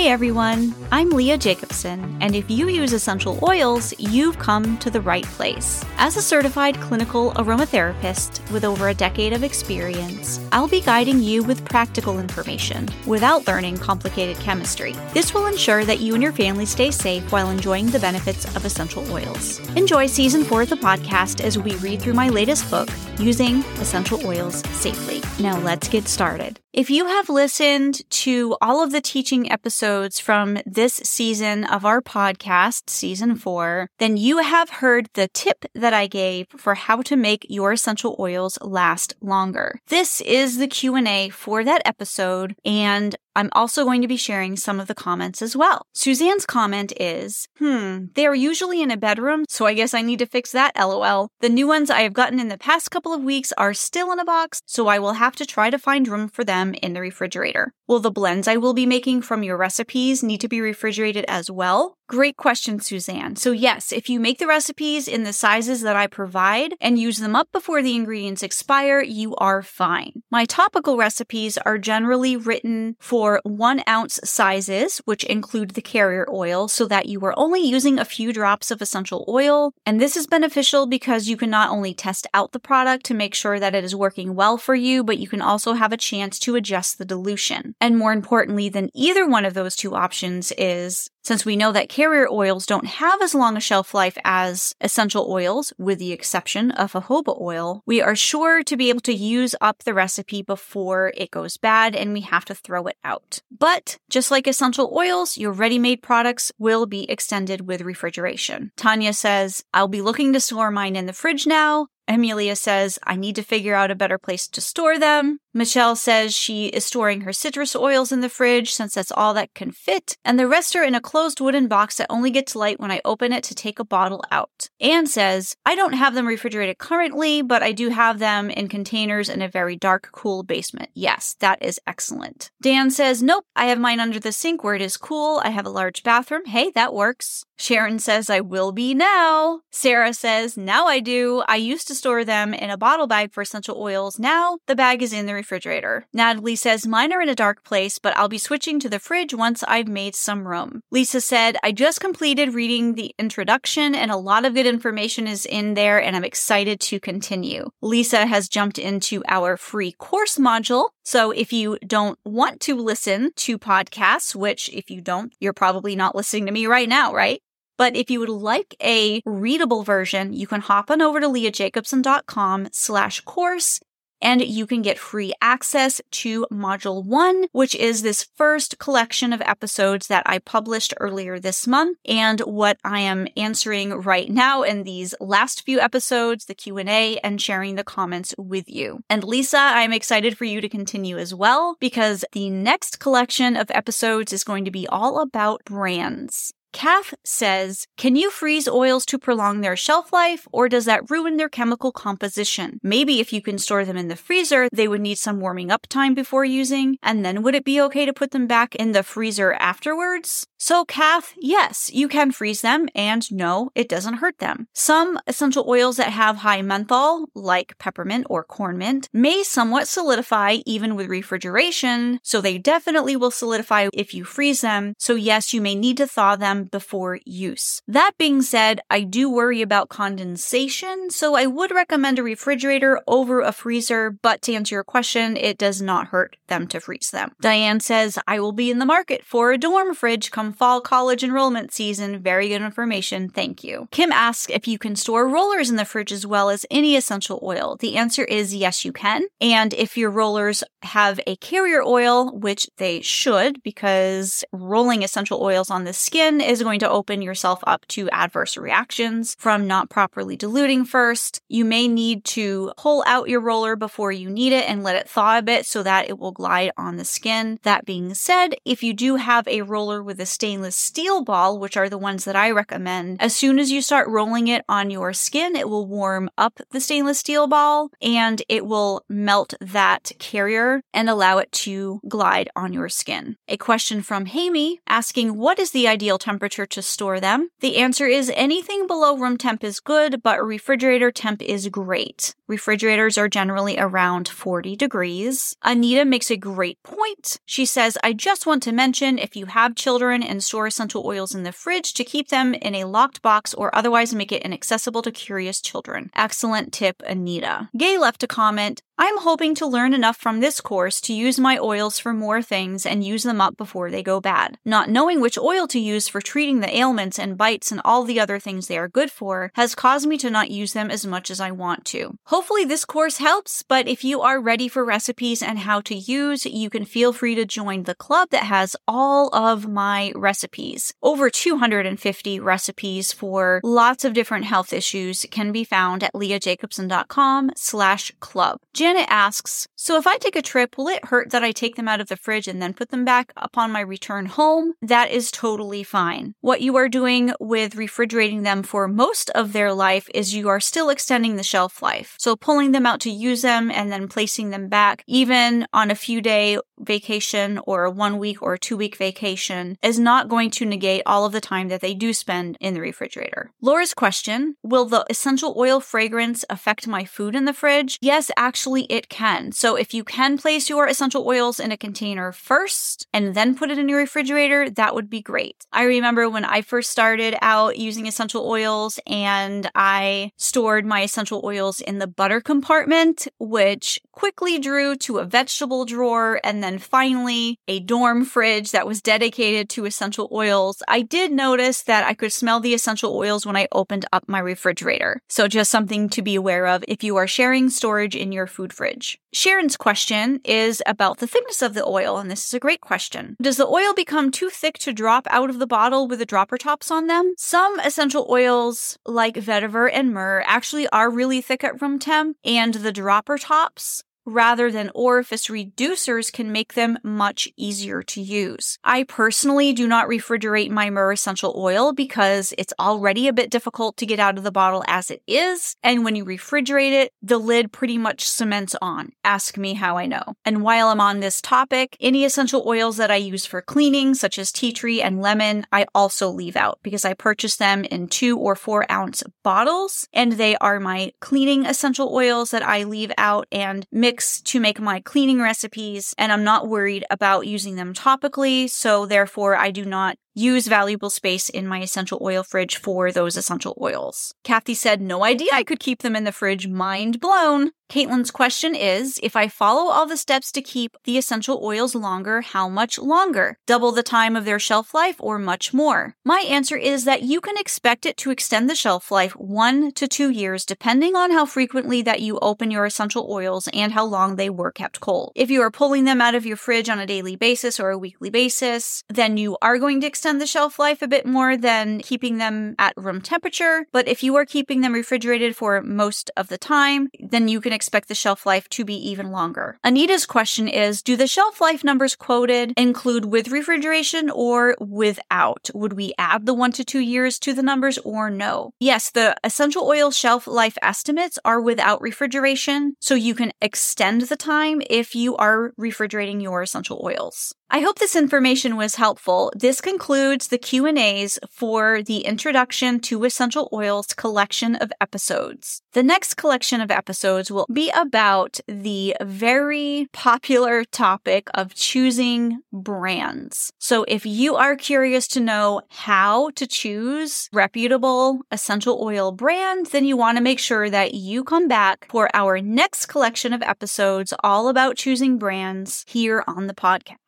Hey everyone, I'm Lea Jacobson, and if you use essential oils, you've come to the right place. As a certified clinical aromatherapist with over a decade of experience, I'll be guiding you with practical information without learning complicated chemistry. This will ensure that you and your family stay safe while enjoying the benefits of essential oils. Enjoy season four of the podcast as we read through my latest book, Using Essential Oils Safely. Now let's get started. If you have listened to all of the teaching episodes from this season of our podcast, season four, then you have heard the tip that I gave for how to make your essential oils last longer. This is the Q&A for that episode and I'm also going to be sharing some of the comments as well. Suzanne's comment is, hmm, they are usually in a bedroom, so I guess I need to fix that, lol. The new ones I have gotten in the past couple of weeks are still in a box, so I will have to try to find room for them in the refrigerator. Will the blends I will be making from your recipes need to be refrigerated as well? Great question, Suzanne. So, yes, if you make the recipes in the sizes that I provide and use them up before the ingredients expire, you are fine. My topical recipes are generally written for one ounce sizes, which include the carrier oil, so that you are only using a few drops of essential oil. And this is beneficial because you can not only test out the product to make sure that it is working well for you, but you can also have a chance to adjust the dilution. And more importantly than either one of those two options is since we know that carrier oils don't have as long a shelf life as essential oils, with the exception of jojoba oil, we are sure to be able to use up the recipe before it goes bad and we have to throw it out. But just like essential oils, your ready made products will be extended with refrigeration. Tanya says, I'll be looking to store mine in the fridge now. Amelia says, I need to figure out a better place to store them. Michelle says she is storing her citrus oils in the fridge since that's all that can fit, and the rest are in a closed wooden box that only gets light when I open it to take a bottle out. Anne says, I don't have them refrigerated currently, but I do have them in containers in a very dark, cool basement. Yes, that is excellent. Dan says, Nope, I have mine under the sink where it is cool. I have a large bathroom. Hey, that works. Sharon says, I will be now. Sarah says, Now I do. I used to store them in a bottle bag for essential oils. Now the bag is in the refrigerator. Natalie says, Mine are in a dark place, but I'll be switching to the fridge once I've made some room. Lisa said, I just completed reading the introduction and a lot of good information is in there and I'm excited to continue. Lisa has jumped into our free course module. So if you don't want to listen to podcasts, which if you don't, you're probably not listening to me right now, right? But if you would like a readable version, you can hop on over to leajacobson.com slash course and you can get free access to module one, which is this first collection of episodes that I published earlier this month and what I am answering right now in these last few episodes, the Q&A and sharing the comments with you. And Lisa, I'm excited for you to continue as well because the next collection of episodes is going to be all about brands. Kath says, Can you freeze oils to prolong their shelf life, or does that ruin their chemical composition? Maybe if you can store them in the freezer, they would need some warming up time before using, and then would it be okay to put them back in the freezer afterwards? So, Kath, yes, you can freeze them, and no, it doesn't hurt them. Some essential oils that have high menthol, like peppermint or corn mint, may somewhat solidify even with refrigeration, so they definitely will solidify if you freeze them. So, yes, you may need to thaw them before use. That being said, I do worry about condensation, so I would recommend a refrigerator over a freezer, but to answer your question, it does not hurt them to freeze them. Diane says, I will be in the market for a dorm fridge come fall college enrollment season. Very good information. Thank you. Kim asks if you can store rollers in the fridge as well as any essential oil. The answer is yes, you can. And if your rollers have a carrier oil, which they should, because rolling essential oils on the skin is going to open yourself up to adverse reactions from not properly diluting first. You may need to pull out your roller before you need it and let it thaw a bit so that it will glide on the skin. That being said, if you do have a roller with a stainless steel ball, which are the ones that I recommend, as soon as you start rolling it on your skin, it will warm up the stainless steel ball and it will melt that carrier and allow it to glide on your skin. A question from Hamey asking, what is the ideal temperature temperature to store them? The answer is anything below room temp is good, but refrigerator temp is great. Refrigerators are generally around 40 degrees. Anita makes a great point. She says, I just want to mention if you have children and store essential oils in the fridge to keep them in a locked box or otherwise make it inaccessible to curious children. Excellent tip, Anita. Gay left a comment, I'm hoping to learn enough from this course to use my oils for more things and use them up before they go bad. Not knowing which oil to use for treating the ailments and bites and all the other things they are good for has caused me to not use them as much as I want to. Hopefully, this course helps, but if you are ready for recipes and how to use, you can feel free to join the club that has all of my recipes. Over 250 recipes for lots of different health issues can be found at leajacobson.com slash club. Janet asks, so if I take a trip, will it hurt that I take them out of the fridge and then put them back upon my return home? That is totally fine. What you are doing with refrigerating them for most of their life is you are still extending the shelf life. So pulling them out to use them and then placing them back, even on a few day vacation or a one week or two week vacation, is not going to negate all of the time that they do spend in the refrigerator. Laura's question Will the essential oil fragrance affect my food in the fridge? Yes, actually, it can. So if you can place your essential oils in a container first and then put it in your refrigerator, that would be great. I remember when I first started out using essential oils and I stored my essential oils in the butter compartment, which quickly drew to a vegetable drawer and then finally a dorm fridge that was dedicated to essential oils. I did notice that I could smell the essential oils when I opened up my refrigerator. So just something to be aware of if you are sharing storage in your food fridge. Sharon's question is about the thickness of the oil, and this is a great question. Does the oil become too thick to drop out of the bottle with the dropper tops on them? Some essential oils, like vetiver and myrrh, actually are really thick at room temp, and the dropper tops rather than orifice reducers can make them much easier to use. I personally do not refrigerate my myrrh essential oil because it's already a bit difficult to get out of the bottle as it is. And when you refrigerate it, the lid pretty much cements on. Ask me how I know. And while I'm on this topic, any essential oils that I use for cleaning, such as tea tree and lemon, I also leave out because I purchase them in two or four ounce bottles and they are my cleaning essential oils that I leave out and mix to make my cleaning recipes, and I'm not worried about using them topically, so therefore I do not use valuable space in my essential oil fridge for those essential oils. Kathy said, No idea I could keep them in the fridge. Mind blown. Caitlin's question is If I follow all the steps to keep the essential oils longer, how much longer? Double the time of their shelf life or much more? My answer is that you can expect it to extend the shelf life one to two years, depending on how frequently that you open your essential oils and how long they were kept cold. If you are pulling them out of your fridge on a daily basis or a weekly basis, then you are going to extend the shelf life a bit more than keeping them at room temperature. But if you are keeping them refrigerated for most of the time, then you can expect the shelf life to be even longer. Anita's question is Do the shelf life numbers quoted include with refrigeration or without? Would we add the one to two years to the numbers or no? Yes, the essential oil shelf life estimates are without refrigeration, so you can extend the time if you are refrigerating your essential oils. I hope this information was helpful. This concludes the Q&As for the Introduction to Essential Oils collection of episodes. The next collection of episodes will be about the very popular topic of choosing brands. So if you are curious to know how to choose reputable essential oil brands, then you want to make sure that you come back for our next collection of episodes all about choosing brands here on the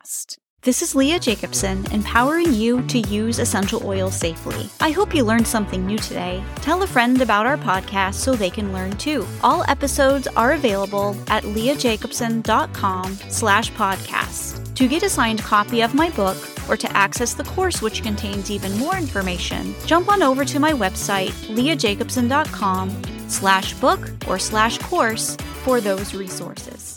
podcast. This is Lea Jacobson, empowering you to use essential oils safely. I hope you learned something new today. Tell a friend about our podcast so they can learn too. All episodes are available at leajacobson.com slash podcast. To get a signed copy of my book or to access the course which contains even more information, jump on over to my website, leajacobson.com slash book or slash course for those resources.